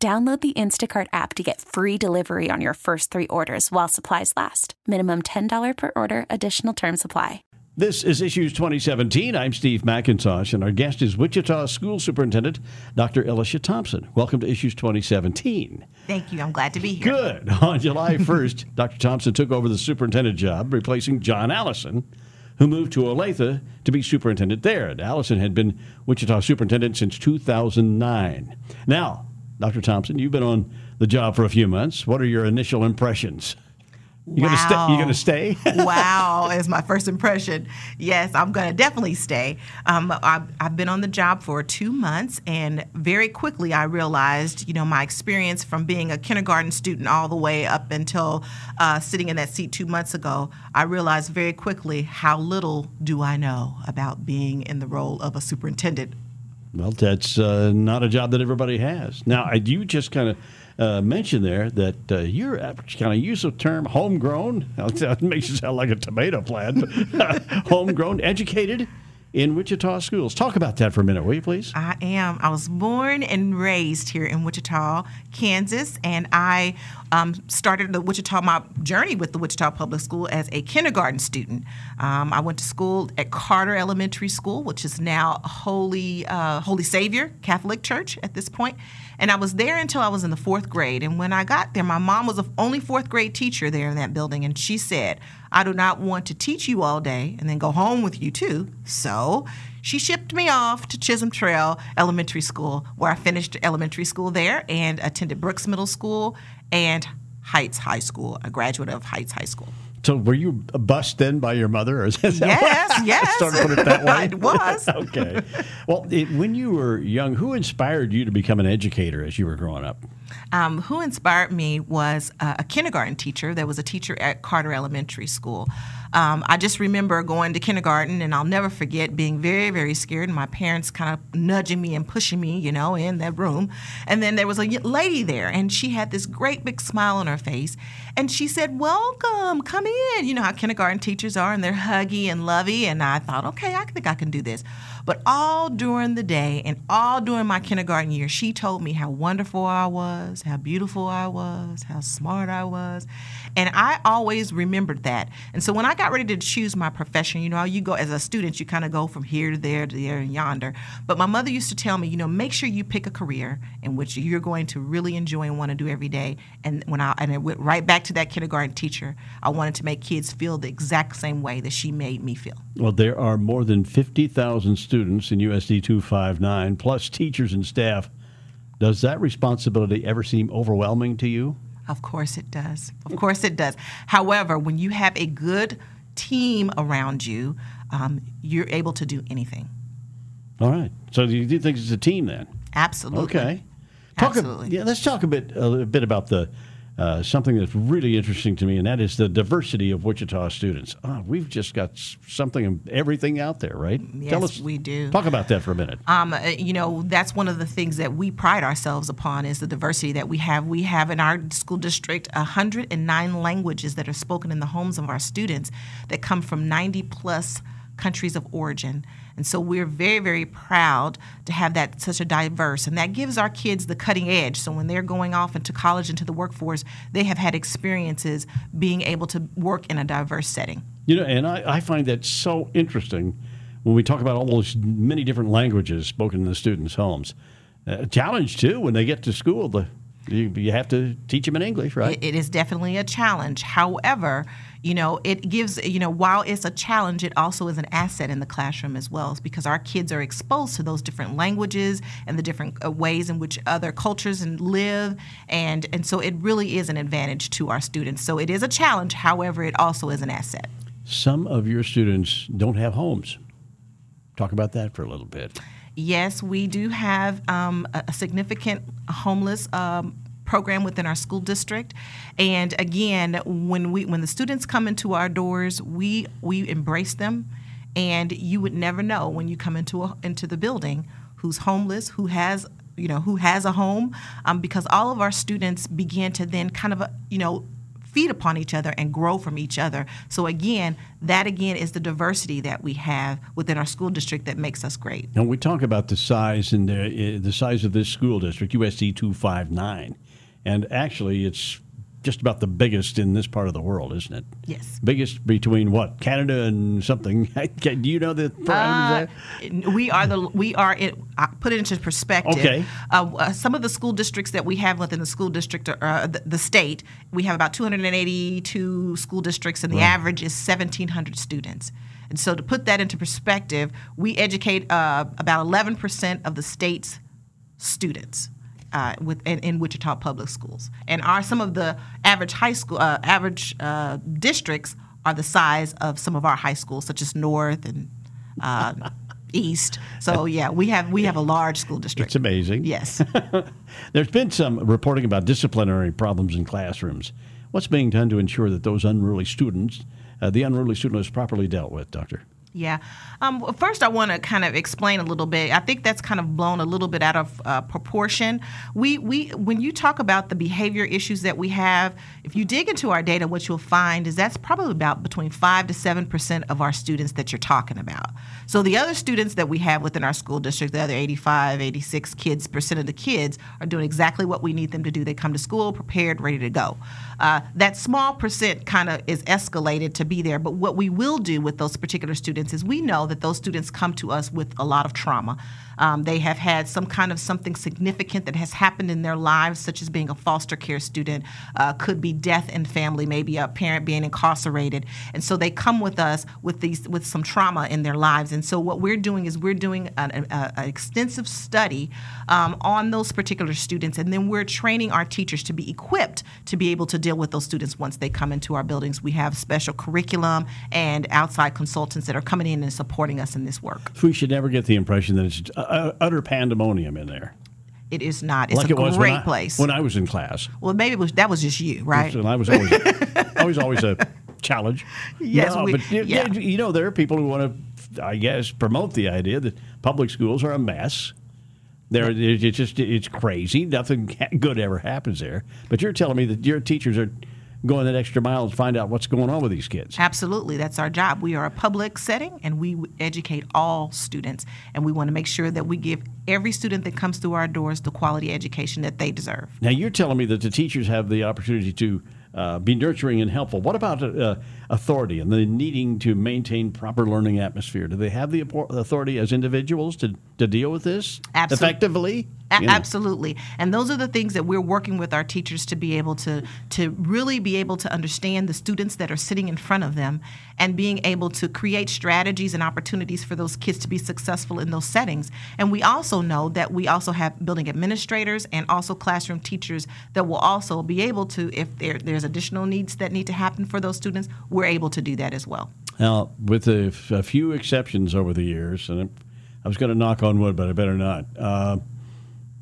Download the Instacart app to get free delivery on your first three orders while supplies last. Minimum $10 per order, additional term supply. This is Issues 2017. I'm Steve McIntosh, and our guest is Wichita School Superintendent Dr. Alicia Thompson. Welcome to Issues 2017. Thank you. I'm glad to be here. Good. On July 1st, Dr. Thompson took over the superintendent job, replacing John Allison, who moved to Olathe to be superintendent there. And Allison had been Wichita superintendent since 2009. Now, Dr. Thompson, you've been on the job for a few months. What are your initial impressions? You wow. gonna stay? You gonna stay? wow, is my first impression. Yes, I'm gonna definitely stay. Um, I've, I've, been on the job for two months, and very quickly I realized, you know, my experience from being a kindergarten student all the way up until uh, sitting in that seat two months ago. I realized very quickly how little do I know about being in the role of a superintendent well, that's uh, not a job that everybody has. Now, I do just kind of uh, mention there that uh, you're kind of use the term homegrown. That makes you sound like a tomato plant. homegrown, educated in Wichita schools. Talk about that for a minute, will you please? I am. I was born and raised here in Wichita, Kansas, and I um, started the Wichita my journey with the Wichita Public School as a kindergarten student. Um, I went to school at Carter Elementary School, which is now Holy uh, Holy Savior Catholic Church at this point. And I was there until I was in the fourth grade. And when I got there, my mom was the only fourth grade teacher there in that building. And she said, I do not want to teach you all day and then go home with you too. So she shipped me off to Chisholm Trail Elementary School, where I finished elementary school there and attended Brooks Middle School and Heights High School, a graduate of Heights High School. So were you bussed in by your mother? Or is that yes, yes. Start to put it that way. it was. okay. Well, it, when you were young, who inspired you to become an educator as you were growing up? Um, who inspired me was uh, a kindergarten teacher. There was a teacher at Carter Elementary School. Um, I just remember going to kindergarten, and I'll never forget being very, very scared, and my parents kind of nudging me and pushing me, you know, in that room. And then there was a lady there, and she had this great big smile on her face, and she said, "Welcome, come in." You know how kindergarten teachers are, and they're huggy and lovey. And I thought, okay, I think I can do this. But all during the day and all during my kindergarten year, she told me how wonderful I was, how beautiful I was, how smart I was. And I always remembered that. And so when I got ready to choose my profession, you know, you go as a student, you kind of go from here to there to there and yonder. But my mother used to tell me, you know, make sure you pick a career in which you're going to really enjoy and want to do every day. And when I and it went right back to that kindergarten teacher, I wanted to make kids feel the exact same way that she made me feel. Well, there are more than 50,000 students students in USD 259, plus teachers and staff. Does that responsibility ever seem overwhelming to you? Of course it does. Of course it does. However, when you have a good team around you, um, you're able to do anything. All right. So you do think it's a team then? Absolutely. Okay. Talk Absolutely. A, yeah, let's talk a bit a bit about the uh, something that's really interesting to me, and that is the diversity of Wichita students. Oh, we've just got something and everything out there, right? Yes, Tell us, we do. Talk about that for a minute. Um, uh, you know, that's one of the things that we pride ourselves upon is the diversity that we have. We have in our school district 109 languages that are spoken in the homes of our students that come from 90 plus countries of origin. And so we're very, very proud to have that such a diverse, and that gives our kids the cutting edge. So when they're going off into college, into the workforce, they have had experiences being able to work in a diverse setting. You know, and I, I find that so interesting when we talk about all those many different languages spoken in the students' homes. A challenge too when they get to school. The you, you have to teach them in English, right? it, it is definitely a challenge. However, you know, it gives, you know, while it's a challenge, it also is an asset in the classroom as well, because our kids are exposed to those different languages and the different uh, ways in which other cultures and live, and and so it really is an advantage to our students. So it is a challenge. However, it also is an asset. Some of your students don't have homes. Talk about that for a little bit. Yes, we do have um, a significant homeless um, program within our school district. And again, when we when the students come into our doors, we we embrace them, and you would never know when you come into a, into the building who's homeless, who has you know who has a home, um, because all of our students begin to then kind of uh, you know feed upon each other and grow from each other. So again, that again is the diversity that we have within our school district that makes us great. And we talk about the size and the, uh, the size of this school district, USD 259. And actually, it's just about the biggest in this part of the world, isn't it? Yes. Biggest between what Canada and something. Do you know the parameters uh, We are the we are it. Put it into perspective. Okay. Uh, uh, some of the school districts that we have within the school district, uh, the, the, state, we have about 282 school districts, and the right. average is 1,700 students. And so, to put that into perspective, we educate uh, about 11% of the state's students uh, with in, in, Wichita public schools, and are some of the average high school uh, average uh, districts are the size of some of our high schools, such as North and uh, East. So yeah, we have we have a large school district. It's amazing. Yes. There's been some reporting about disciplinary problems in classrooms. What's being done to ensure that those unruly students, uh, the unruly student, is properly dealt with, Doctor? Yeah. Um, first, I want to kind of explain a little bit. I think that's kind of blown a little bit out of uh, proportion. We, we, when you talk about the behavior issues that we have, if you dig into our data, what you'll find is that's probably about between five to seven percent of our students that you're talking about. So the other students that we have within our school district, the other 85, 86 kids percent of the kids are doing exactly what we need them to do. They come to school prepared, ready to go. Uh, that small percent kind of is escalated to be there. But what we will do with those particular students is we know that those students come to us with a lot of trauma. Um, they have had some kind of something significant that has happened in their lives, such as being a foster care student, uh, could be death in family, maybe a parent being incarcerated, and so they come with us with these with some trauma in their lives. And so what we're doing is we're doing an, a, extensive study um, on those particular students, and then we're training our teachers to be equipped to be able to deal with those students once they come into our buildings. We have special curriculum and outside consultants that are coming in and supporting us in this work. We should never get the impression that it's utter pandemonium in there. It is not. It's like a it was great when I, place. When I was in class. Well, maybe was, that was just you, right? And I was always, always, always a challenge. Yes, no, we, but yeah. you know there are people who want to, I guess, promote the idea that public schools are a mess. There, it's just it's crazy. Nothing good ever happens there. But you're telling me that your teachers are going that extra mile to find out what's going on with these kids. Absolutely. That's our job. We are a public setting and we educate all students. And we want to make sure that we give every student that comes through our doors the quality education that they deserve. Now, you're telling me that the teachers have the opportunity to uh, be nurturing and helpful. What about uh, authority and the needing to maintain proper learning atmosphere? Do they have the authority as individuals to, to deal with this Absolutely. effectively? A- absolutely. And those are the things that we're working with our teachers to be able to to really be able to understand the students that are sitting in front of them and being able to create strategies and opportunities for those kids to be successful in those settings. And we also know that we also have building administrators and also classroom teachers that will also be able to if there, there's additional needs that need to happen for those students, we're able to do that as well. Now, with a, a few exceptions over the years, and I was going to knock on wood, but I better not. Uh,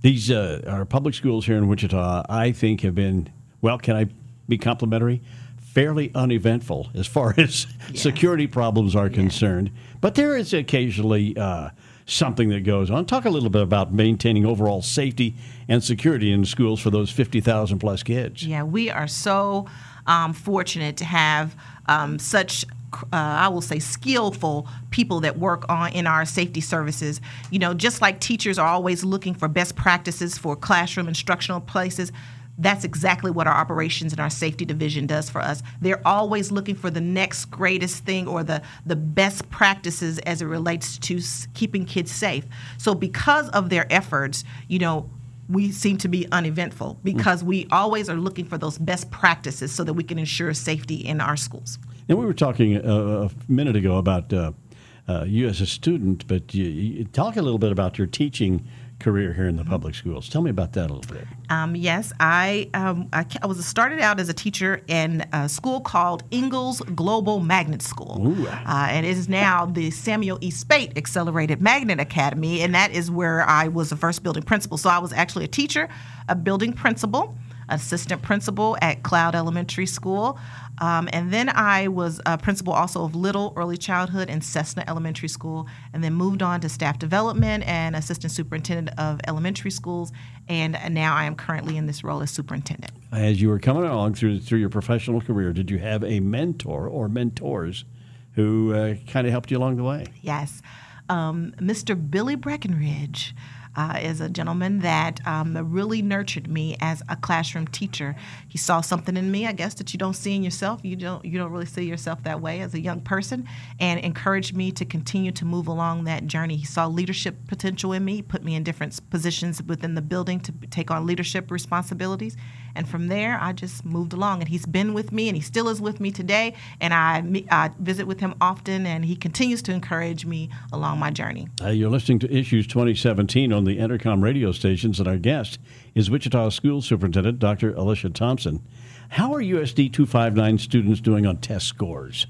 these uh, our public schools here in Wichita, I think, have been well. Can I be complimentary? Fairly uneventful as far as yeah. security problems are yeah. concerned, but there is occasionally uh, something that goes on. Talk a little bit about maintaining overall safety and security in schools for those fifty thousand plus kids. Yeah, we are so um, fortunate to have um, such uh, I will say skillful people that work on in our safety services. You know, just like teachers are always looking for best practices for classroom instructional places, that's exactly what our operations and our safety division does for us. They're always looking for the next greatest thing or the, the best practices as it relates to keeping kids safe. So, because of their efforts, you know, we seem to be uneventful because we always are looking for those best practices so that we can ensure safety in our schools. And we were talking uh, a minute ago about uh, uh, you as a student, but you, you talk a little bit about your teaching career here in the public schools. Tell me about that a little bit. Um, yes, I, um, I, I was started out as a teacher in a school called Ingalls Global Magnet School, uh, and it is now the Samuel E. Spaght Accelerated Magnet Academy, and that is where I was the first building principal. So I was actually a teacher, a building principal. assistant principal at Cloud Elementary School. Um, and then I was a principal also of Little Early Childhood and Cessna Elementary School, and then moved on to staff development and assistant superintendent of elementary schools. And now I am currently in this role as superintendent. As you were coming along through through your professional career, did you have a mentor or mentors who uh, kind of helped you along the way? Yes. Um, Mr. Billy Breckenridge uh, is a gentleman that um, really nurtured me as a classroom teacher. He saw something in me, I guess, that you don't see in yourself. You don't you don't really see yourself that way as a young person, and encouraged me to continue to move along that journey. He saw leadership potential in me, put me in different positions within the building to take on leadership responsibilities, and from there I just moved along. And he's been with me, and he still is with me today. And I, I visit with him often, and he continues to encourage me along my journey. Uh, you're listening to Issues 2017 on the Entercom radio stations, and our guest is Wichita School Superintendent Dr. Alicia Thompson. How are USD 259 students doing on test scores?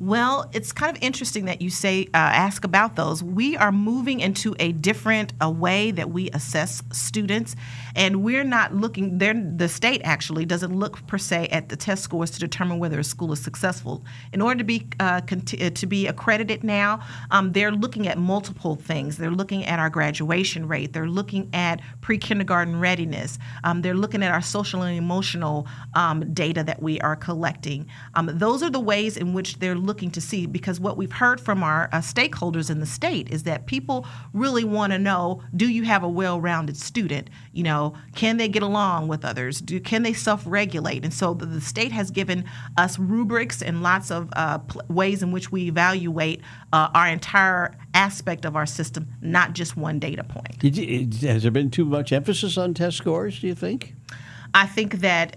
Well, it's kind of interesting that you say uh, ask about those. We are moving into a different a way that we assess students, and we're not looking. The state actually doesn't look per se at the test scores to determine whether a school is successful. In order to be uh, conti- uh, to be accredited now, um, they're looking at multiple things. They're looking at our graduation rate. They're looking at pre-kindergarten readiness. Um, they're looking at our social and emotional um, data that we are collecting. Um, those are the ways in which they're looking to see because what we've heard from our uh, stakeholders in the state is that people really want to know do you have a well-rounded student? You know can they get along with others? Do can they self-regulate? And so the, the state has given us rubrics and lots of uh, pl- ways in which we evaluate uh, our entire aspect of our system not just one data point. You, has there been too much emphasis on test scores do you think? I think that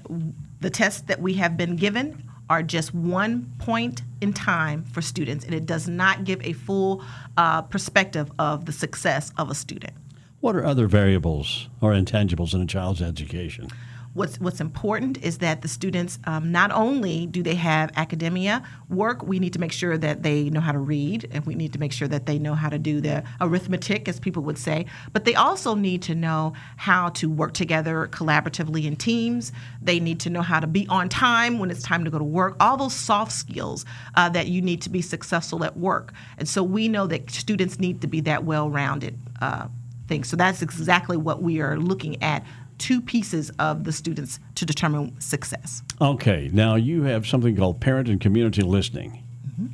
the tests that we have been given are just one point in time for students, and it does not give a full uh, perspective of the success of a student. What are other variables or intangibles in a child's education? What's, what's important is that the students um, not only do they have academia work, we need to make sure that they know how to read, and we need to make sure that they know how to do the arithmetic, as people would say. But they also need to know how to work together collaboratively in teams. They need to know how to be on time when it's time to go to work. All those soft skills uh, that you need to be successful at work. And so we know that students need to be that well-rounded. Uh, thing. So that's exactly what we are looking at two pieces of the students to determine success. Okay, now you have something called parent and community listening. Mm-hmm.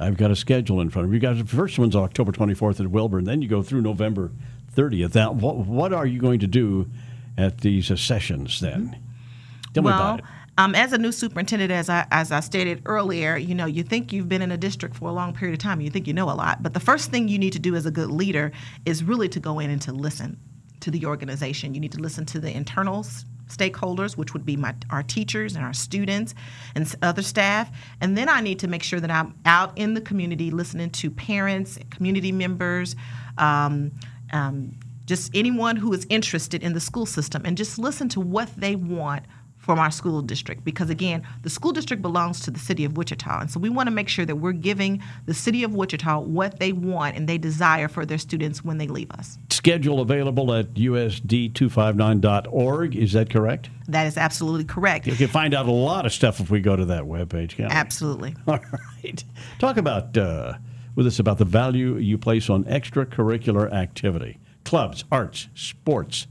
I've got a schedule in front of you. you Guys, the first one's October 24th at Wilburn. Then you go through November 30th. Now, what, what are you going to do at these uh, sessions then? Mm-hmm. Tell well, me about it. Um, as a new superintendent, as I, as I stated earlier, you know, you think you've been in a district for a long period of time. You think you know a lot. But the first thing you need to do as a good leader is really to go in and to listen to the organization. You need to listen to the internal stakeholders, which would be my, our teachers and our students and other staff. And then I need to make sure that I'm out in the community listening to parents, community members, um, um, just anyone who is interested in the school system, and just listen to what they want from our school district because again the school district belongs to the city of wichita and so we want to make sure that we're giving the city of wichita what they want and they desire for their students when they leave us schedule available at usd259.org is that correct? That is absolutely correct. You can find out a lot of stuff if we go to that webpage absolutely. All right. Talk about uh, with us about the value you place on extracurricular activity. Clubs arts sports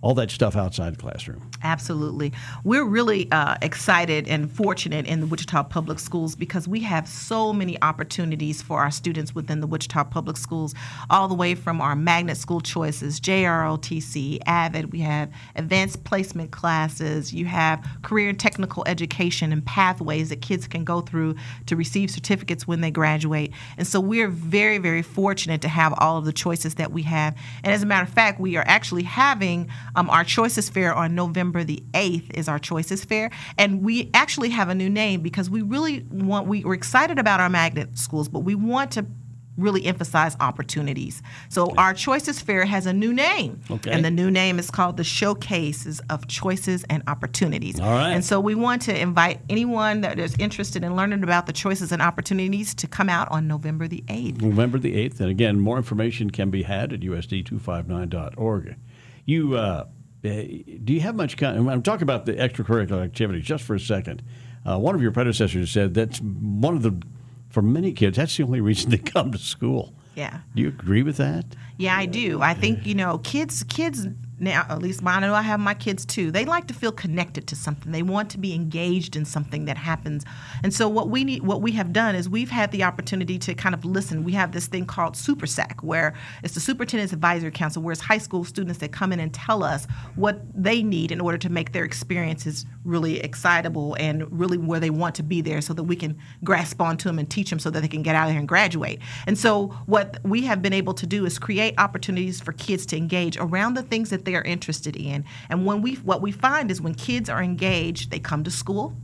all that stuff outside the classroom. Absolutely. We're really uh, excited and fortunate in the Wichita Public Schools because we have so many opportunities for our students within the Wichita Public Schools, all the way from our magnet school choices, JROTC, AVID, we have advanced placement classes, you have career and technical education and pathways that kids can go through to receive certificates when they graduate. And so we're very, very fortunate to have all of the choices that we have. And as a matter of fact, we are actually having um, our Choices Fair on November the 8th is our Choices Fair. And we actually have a new name because we really want, we, we're excited about our magnet schools, but we want to really emphasize opportunities. So okay. our Choices Fair has a new name. Okay. And the new name is called the Showcases of Choices and Opportunities. All right. And so we want to invite anyone that is interested in learning about the choices and opportunities to come out on November the 8th. November the 8th. And again, more information can be had at usd259.org. You uh, do you have much? Con- I'm talking about the extracurricular activities just for a second. Uh, one of your predecessors said that's one of the, for many kids, that's the only reason they come to school. Yeah. Do you agree with that? Yeah, I do. I think you know, kids, kids now at least I know I have my kids too. They like to feel connected to something. They want to be engaged in something that happens. And so what we need what we have done is we've had the opportunity to kind of listen. We have this thing called Super SAC where it's the Superintendent's Advisory Council where it's high school students that come in and tell us what they need in order to make their experiences really excitable and really where they want to be there so that we can grasp onto them and teach them so that they can get out of here and graduate. And so what we have been able to do is create opportunities for kids to engage around the things that they are interested in. And when we what we find is when kids are engaged, they come to school,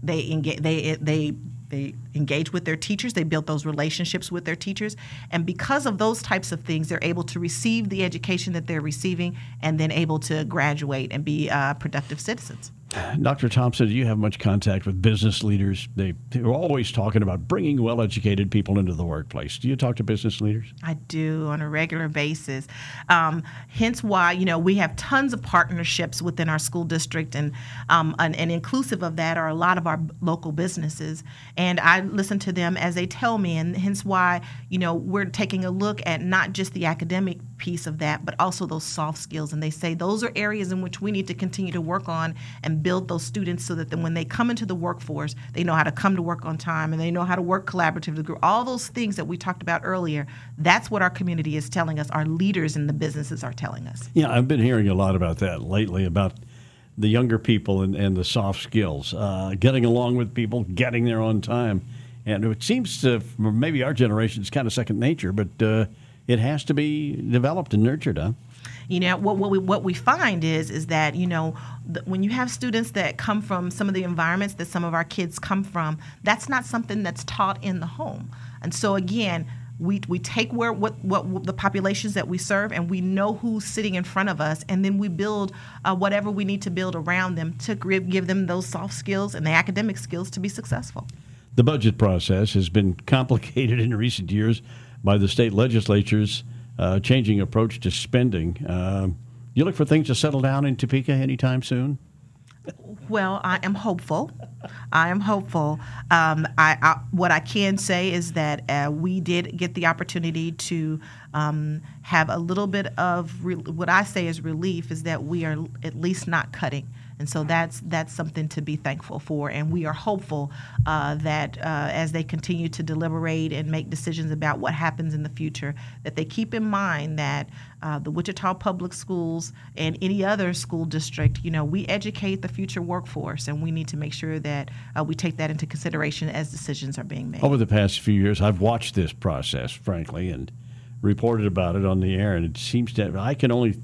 they engage they they they engage with their teachers they build those relationships with their teachers and because of those types of things they're able to receive the education that they're receiving and then able to graduate and be uh, productive citizens Dr. Thompson, do you have much contact with business leaders? They, they're always talking about bringing well educated people into the workplace. Do you talk to business leaders? I do on a regular basis. Um, hence why, you know, we have tons of partnerships within our school district, and, um, and, and inclusive of that are a lot of our local businesses. And I listen to them as they tell me, and hence why, you know, we're taking a look at not just the academic piece of that, but also those soft skills. And they say those are areas in which we need to continue to work on and build those students so that then when they come into the workforce, they know how to come to work on time and they know how to work collaboratively. All those things that we talked about earlier, that's what our community is telling us, our leaders in the businesses are telling us. Yeah, I've been hearing a lot about that lately about the younger people and, and the soft skills, uh, getting along with people, getting there on time. And it seems to, maybe our generation is kind of second nature, but uh, it has to be developed and nurtured, huh? You know what, what we what we find is is that you know the, when you have students that come from some of the environments that some of our kids come from, that's not something that's taught in the home. And so again, we, we take where what, what the populations that we serve and we know who's sitting in front of us and then we build uh, whatever we need to build around them to give them those soft skills and the academic skills to be successful the budget process has been complicated in recent years by the state legislatures uh, changing approach to spending. Uh, you look for things to settle down in Topeka anytime soon? Well, I am hopeful. I am hopeful. Um, I, I, what I can say is that uh, we did get the opportunity to um, have a little bit of re- what I say is relief is that we are at least not cutting. And so that's that's something to be thankful for, and we are hopeful uh, that uh, as they continue to deliberate and make decisions about what happens in the future, that they keep in mind that uh, the Wichita Public Schools and any other school district, you know, we educate the future workforce, and we need to make sure that uh, we take that into consideration as decisions are being made. Over the past few years, I've watched this process, frankly, and reported about it on the air, and it seems that I can only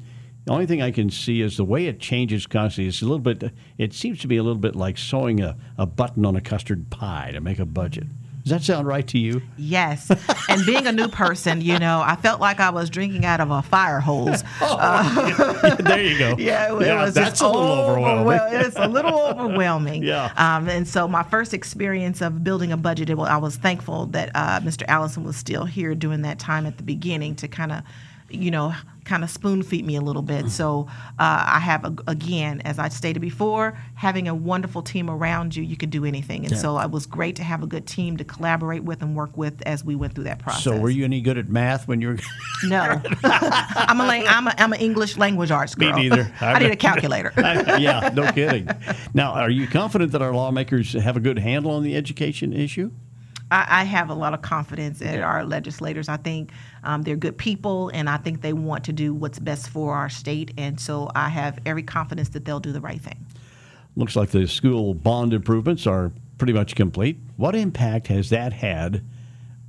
the only thing I can see is the way it changes constantly. It's a little bit. It seems to be a little bit like sewing a, a button on a custard pie to make a budget. Does that sound right to you? Yes. and being a new person, you know, I felt like I was drinking out of a fire hose. Oh, uh, there you go. Yeah, it, yeah, was that's a little overwhelming. it's a little overwhelming. yeah. Um, and so my first experience of building a budget, it, I was thankful that uh, Mr. Allison was still here during that time at the beginning to kind of, you know, kind of spoon feed me a little bit. So uh, I have, a, again, as I stated before, having a wonderful team around you, you can do anything. And yeah. so it was great to have a good team to collaborate with and work with as we went through that process. So were you any good at math when you were? no, I'm a, I'm a I'm an English language arts girl. Me neither. I need a calculator. I, yeah, no kidding. Now, are you confident that our lawmakers have a good handle on the education issue? I, I, have a lot of confidence in our legislators. I think um, they're good people, and I think they want to do what's best for our state. And so I have every confidence that they'll do the right thing. Looks like the school bond improvements are pretty much complete. What impact has that had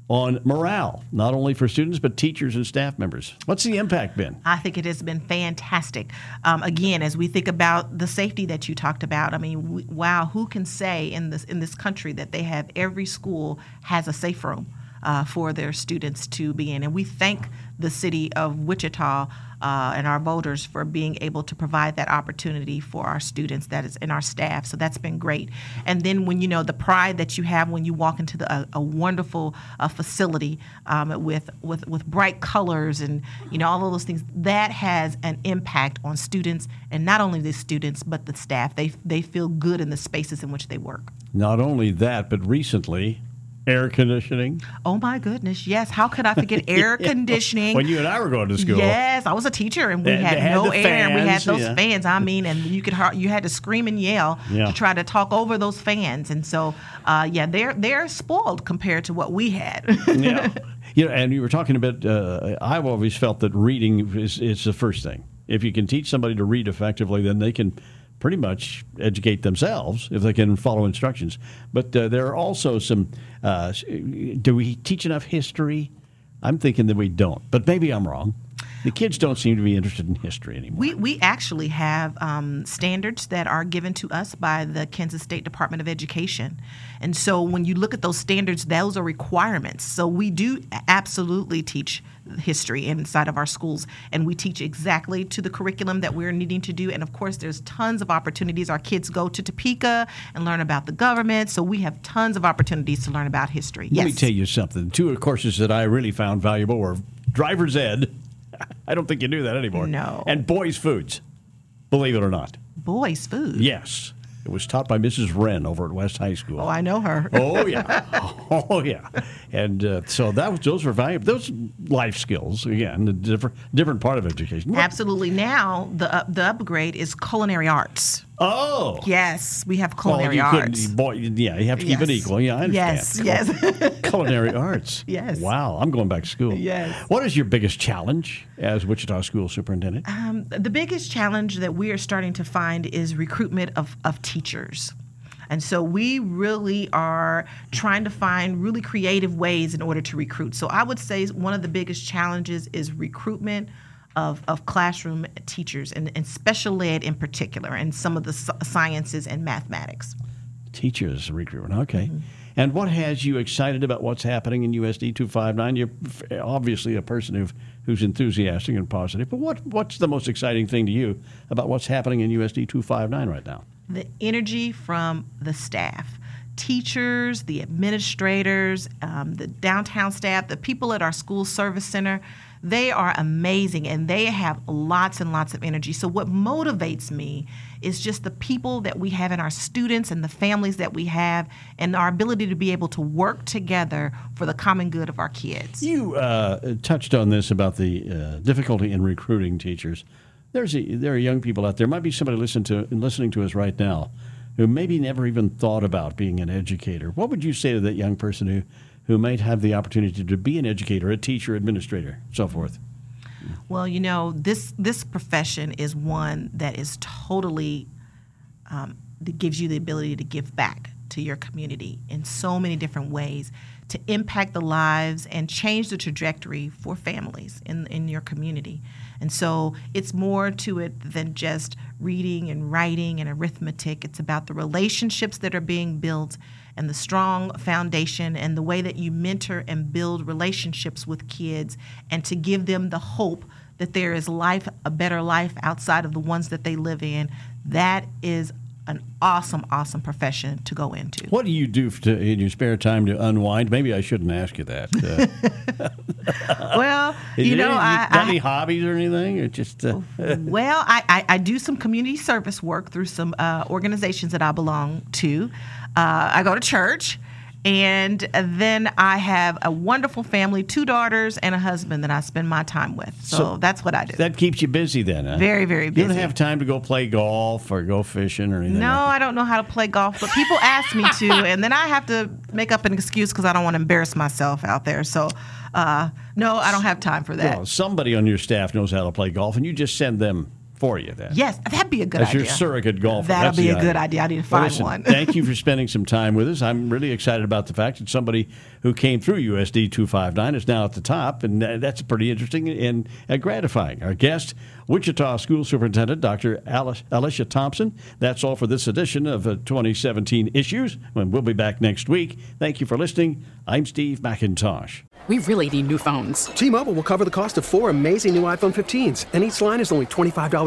on morale, not only for students, but teachers and staff members. What's the impact been? I think it has been fantastic. Um, again, as we think about the safety that you talked about, I mean, we, wow, who can say in this in this country that they have every school has a safe room? Uh, for their students to be in. And we thank the city of Wichita uh, and our voters for being able to provide that opportunity for our students that is in our staff. So that's been great. And then when you know the pride that you have when you walk into the, a, a, wonderful uh, facility um, with, with with bright colors and you know all of those things, that has an impact on students and not only the students but the staff. They they feel good in the spaces in which they work. Not only that, but recently air conditioning. Oh my goodness, yes. How could I forget air conditioning? when you and I were going to school. Yes, I was a teacher and we they, had, they had no air fans, and we had those yeah. fans. I mean, and you could you had to scream and yell yeah. to try to talk over those fans. And so, uh, yeah, they're they're spoiled compared to what we had. yeah, you know, and you were talking about. Uh, I've always felt that reading is is the first thing. If you can teach somebody to read effectively, then they can pretty much educate themselves if they can follow instructions. But uh, there are also some. Uh, do we teach enough history? I'm thinking that we don't, but maybe I'm wrong. The kids don't seem to be interested in history anymore. We, we actually have um, standards that are given to us by the Kansas State Department of Education. And so when you look at those standards, those are requirements. So we do absolutely teach history inside of our schools and we teach exactly to the curriculum that we're needing to do and of course there's tons of opportunities our kids go to topeka and learn about the government so we have tons of opportunities to learn about history let yes. me tell you something two of the courses that i really found valuable were driver's ed I don't think you do that anymore. No. And boys' foods, believe it or not. Boys' food? Yes. It was taught by Mrs. Wren over at West High School. Oh, I know her. oh yeah, oh yeah, and uh, so that was those were valuable. Those life skills again, the different different part of education. Absolutely. Now the uh, the upgrade is culinary arts. Oh. Yes, we have culinary well, arts. Boy, yeah, you have to keep yes. it equal. Yeah, I understand. Yes, yes. culinary arts. Yes. Wow, I'm going back to school. Yes. What is your biggest challenge as Wichita School Superintendent? Um, the biggest challenge that we are starting to find is recruitment of, of teachers. And so we really are trying to find really creative ways in order to recruit. So I would say one of the biggest challenges is recruitment of, of classroom teachers and, and special ed in particular, and some of the sciences and mathematics. Teachers recruitment, okay. Mm-hmm. And what has you excited about what's happening in USD 259? You're obviously a person who who's enthusiastic and positive, but what, what's the most exciting thing to you about what's happening in USD 259 right now? The energy from the staff teachers, the administrators, um, the downtown staff, the people at our school service center. They are amazing and they have lots and lots of energy. So, what motivates me is just the people that we have in our students and the families that we have and our ability to be able to work together for the common good of our kids. You uh, touched on this about the uh, difficulty in recruiting teachers. There's a, there are young people out there. Might be somebody listening to listening to us right now who maybe never even thought about being an educator. What would you say to that young person who who might have the opportunity to be an educator, a teacher, administrator, so forth? Well, you know, this this profession is one that is totally um, that gives you the ability to give back to your community in so many different ways to impact the lives and change the trajectory for families in, in your community. And so it's more to it than just reading and writing and arithmetic. It's about the relationships that are being built and the strong foundation and the way that you mentor and build relationships with kids and to give them the hope that there is life, a better life outside of the ones that they live in. That is an awesome, awesome profession to go into. What do you do to, in your spare time to unwind? Maybe I shouldn't ask you that. Uh, well, you know, any, I, got I, any hobbies or anything, or just? Uh, well, I, I, I, do some community service work through some uh, organizations that I belong to. Uh, I go to church. And then I have a wonderful family, two daughters and a husband that I spend my time with. So, so that's what I do. That keeps you busy then, huh? Very, very busy. You don't have time to go play golf or go fishing or anything? No, like I don't know how to play golf, but people ask me to, and then I have to make up an excuse because I don't want to embarrass myself out there. So, uh, no, I don't have time for that. Well, somebody on your staff knows how to play golf, and you just send them for you then. Yes, that'd be a good That's idea. your surrogate golfer. That'll That's be the a good idea. idea. I need to Well, find listen, one. thank you for spending some time with us. I'm really excited about the fact that somebody who came through USD 259 is now at the top, and uh, that's pretty interesting and uh, gratifying. Our guest, Wichita School Superintendent Dr. Alice, Alicia Thompson. That's all for this edition of uh, 2017 Issues, and we'll be back next week. Thank you for listening. I'm Steve McIntosh. We really need new phones. T-Mobile will cover the cost of four amazing new iPhone 15s, and each line is only $25